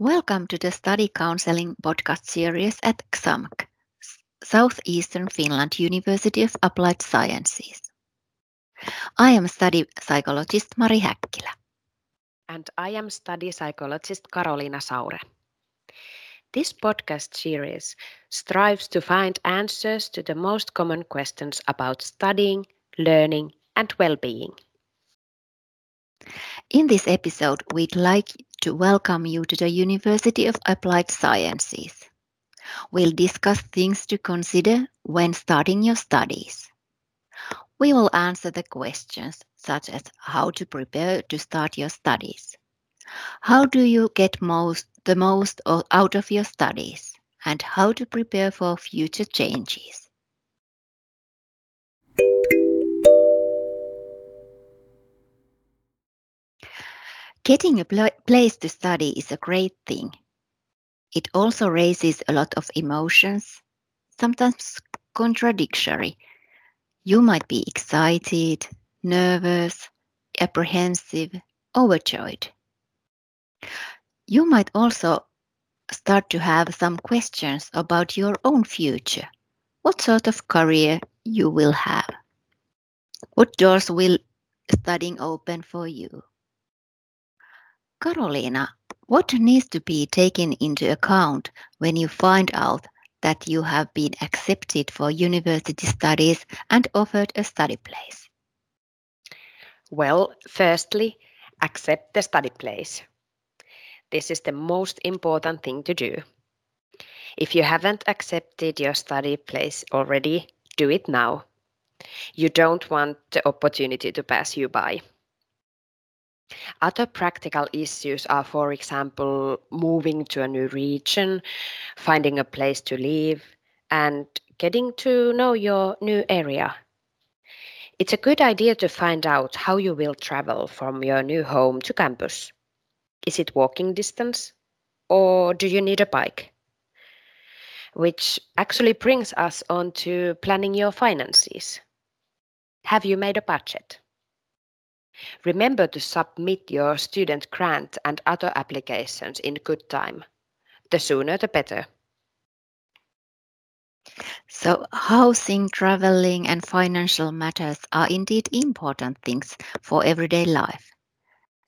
Welcome to the Study Counseling podcast series at XAMK, Southeastern Finland University of Applied Sciences. I am study psychologist Mari Häkkilä. And I am study psychologist Karoliina Saure. This podcast series strives to find answers to the most common questions about studying, learning, and well being. In this episode, we'd like to welcome you to the University of Applied Sciences. We'll discuss things to consider when starting your studies. We will answer the questions such as how to prepare to start your studies. How do you get most the most out of your studies and how to prepare for future changes. Getting a pl place to study is a great thing. It also raises a lot of emotions, sometimes contradictory. You might be excited, nervous, apprehensive, overjoyed. You might also start to have some questions about your own future. What sort of career you will have? What doors will studying open for you? Karoliina, what needs to be taken into account when you find out that you have been accepted for university studies and offered a study place? Well, firstly, accept the study place. This is the most important thing to do. If you haven't accepted your study place already, do it now. You don't want the opportunity to pass you by. Other practical issues are, for example, moving to a new region, finding a place to live, and getting to know your new area. It's a good idea to find out how you will travel from your new home to campus. Is it walking distance, or do you need a bike? Which actually brings us on to planning your finances. Have you made a budget? Remember to submit your student grant and other applications in good time. The sooner the better. So, housing, traveling, and financial matters are indeed important things for everyday life.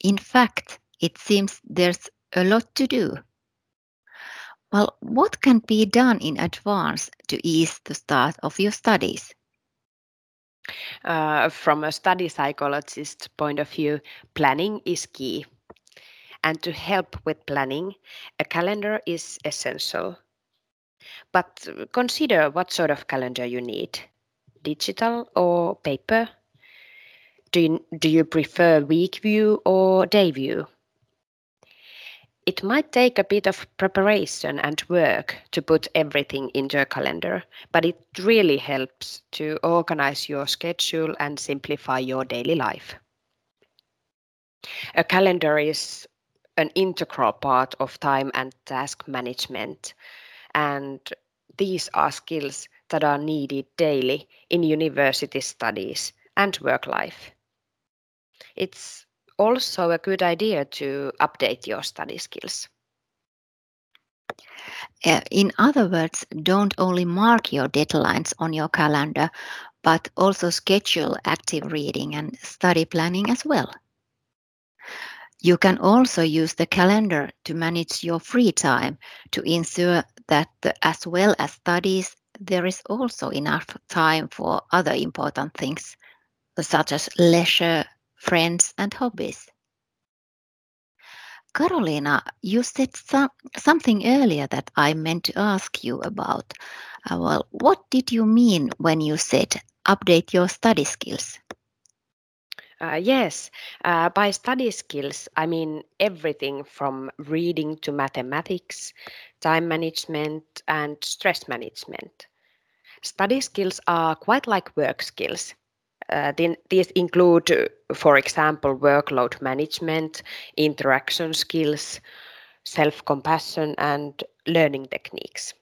In fact, it seems there's a lot to do. Well, what can be done in advance to ease the start of your studies? Uh, from a study psychologist's point of view, planning is key. And to help with planning, a calendar is essential. But consider what sort of calendar you need digital or paper? Do you, do you prefer week view or day view? It might take a bit of preparation and work to put everything into a calendar, but it really helps to organize your schedule and simplify your daily life. A calendar is an integral part of time and task management, and these are skills that are needed daily in university studies and work life. It's also a good idea to update your study skills. Uh, in other words, don't only mark your deadlines on your calendar, but also schedule active reading and study planning as well. You can also use the calendar to manage your free time to ensure that, as well as studies, there is also enough time for other important things, such as leisure, friends, and hobbies. Karoliina, you said some, something earlier that I meant to ask you about. Uh, well, what did you mean when you said update your study skills? Uh, yes, uh, by study skills, I mean everything from reading to mathematics, time management, and stress management. Study skills are quite like work skills. Uh, these include, for example, workload management, interaction skills, self compassion, and learning techniques.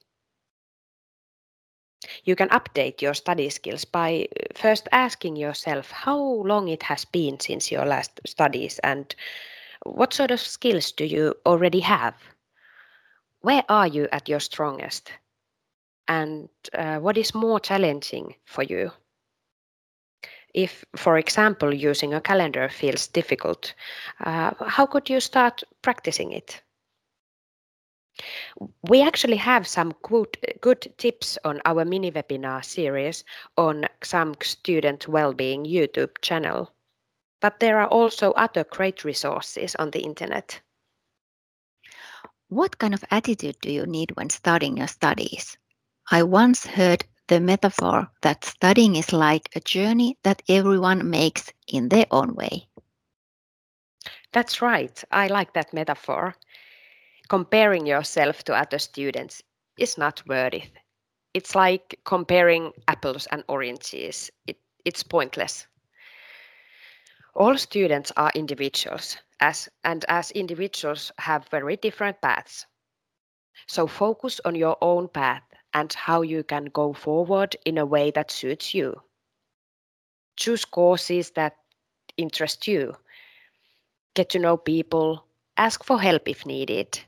You can update your study skills by first asking yourself how long it has been since your last studies and what sort of skills do you already have? where are you at your strongest? And uh, what is more challenging for you? If, for example, using a calendar feels difficult, uh, how could you start practicing it? We actually have some good, good tips on our mini webinar series on XAMK Student Wellbeing YouTube channel. But there are also other great resources on the internet. What kind of attitude do you need when starting your studies? I once heard the metaphor that studying is like a journey that everyone makes in their own way. That's right. I like that metaphor comparing yourself to other students is not worth it. It's like comparing apples and oranges. It, it's pointless. All students are individuals, as, and as individuals have very different paths. So focus on your own path and how you can go forward in a way that suits you. Choose courses that interest you. Get to know people, ask for help if needed,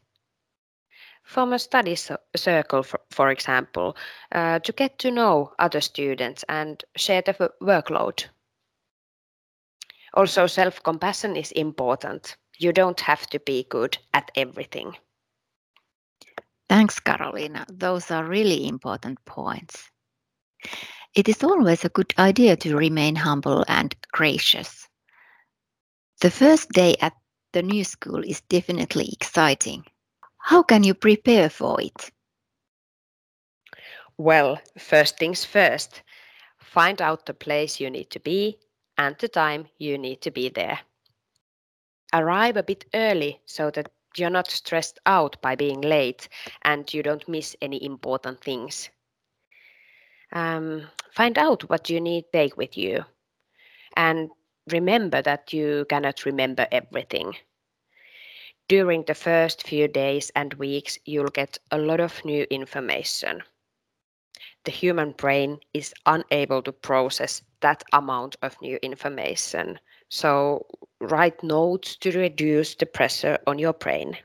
Form a study circle, for, for example, uh, to get to know other students and share the workload. Also, self compassion is important. You don't have to be good at everything. Thanks, Karoliina. Those are really important points. It is always a good idea to remain humble and gracious. The first day at the new school is definitely exciting. How can you prepare for it? Well, first things first. Find out the place you need to be and the time you need to be there. Arrive a bit early so that you're not stressed out by being late and you don't miss any important things. Um, find out what you need to take with you and remember that you cannot remember everything during the first few days and weeks, you'll get a lot of new information. The human brain is unable to process that amount of new information. So, write notes to reduce the pressure on your brain.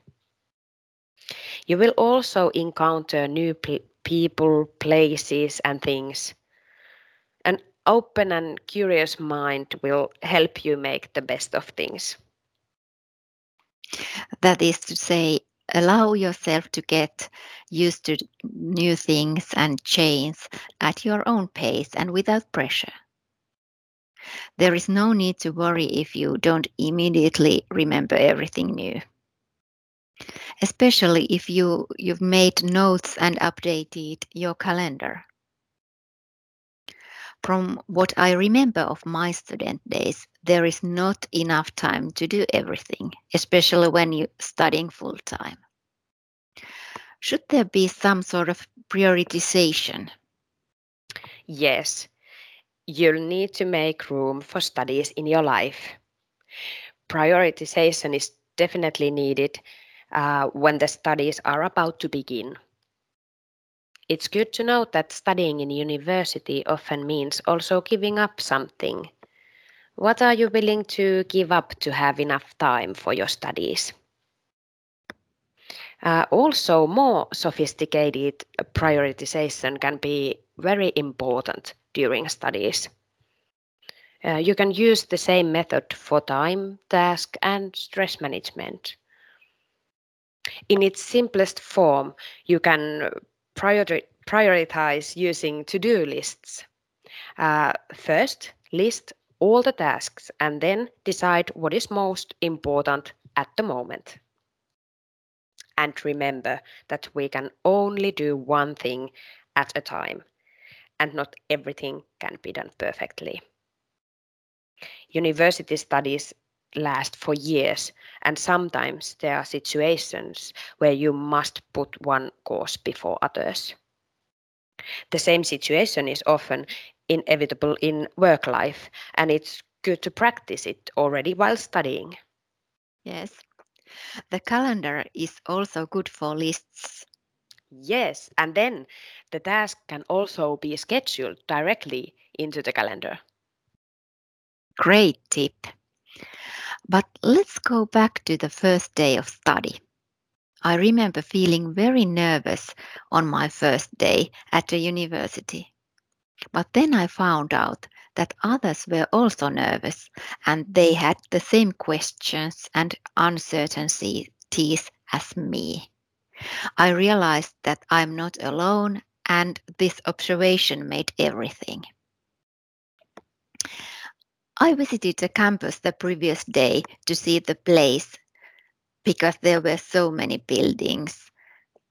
You will also encounter new people, places, and things. An open and curious mind will help you make the best of things. That is to say, allow yourself to get used to new things and change at your own pace and without pressure. There is no need to worry if you don't immediately remember everything new. Especially if you, you've made notes and updated your calendar. From what I remember of my student days, there is not enough time to do everything, especially when you're studying full time. Should there be some sort of prioritization? Yes, you'll need to make room for studies in your life. Prioritization is definitely needed uh, when the studies are about to begin. It's good to note that studying in university often means also giving up something. What are you willing to give up to have enough time for your studies? Uh, also, more sophisticated prioritization can be very important during studies. Uh, you can use the same method for time, task, and stress management. In its simplest form, you can prioritize using to-do lists. Uh, first, list all the tasks and then decide what is most important at the moment. And remember that we can only do one thing at a time, and not everything can be done perfectly. University studies last for years, and sometimes there are situations where you must put one course before others. The same situation is often inevitable in work life, and it's good to practice it already while studying. Yes. The calendar is also good for lists. Yes, and then the task can also be scheduled directly into the calendar. Great tip. But let's go back to the first day of study. I remember feeling very nervous on my first day at the university. But then I found out that others were also nervous and they had the same questions and uncertainties as me. I realized that I'm not alone and this observation made everything. I visited the campus the previous day to see the place because there were so many buildings.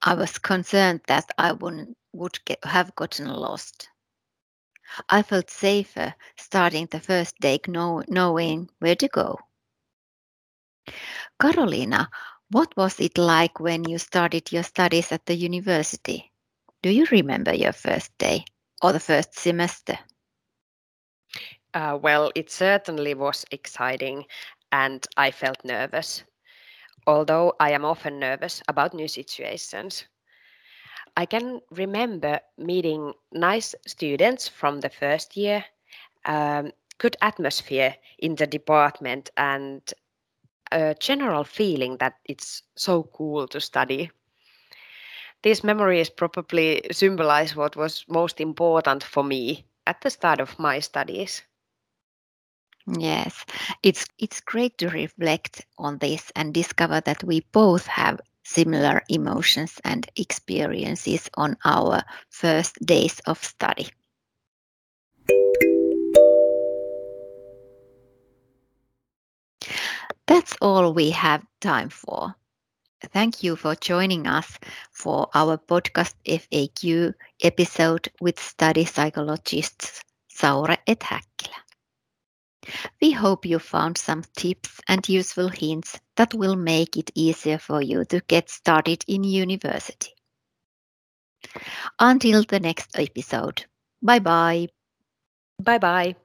I was concerned that I wouldn't, would get, have gotten lost. I felt safer starting the first day know, knowing where to go. Karoliina, what was it like when you started your studies at the university? Do you remember your first day or the first semester? Uh, well, it certainly was exciting and I felt nervous, although I am often nervous about new situations. I can remember meeting nice students from the first year, um, good atmosphere in the department, and a general feeling that it's so cool to study. These memories probably symbolize what was most important for me at the start of my studies. Yes, it's it's great to reflect on this and discover that we both have similar emotions and experiences on our first days of study. That's all we have time for. Thank you for joining us for our podcast FAQ episode with study psychologists Saure et Häkkilä. We hope you found some tips and useful hints that will make it easier for you to get started in university. Until the next episode, bye bye. Bye bye.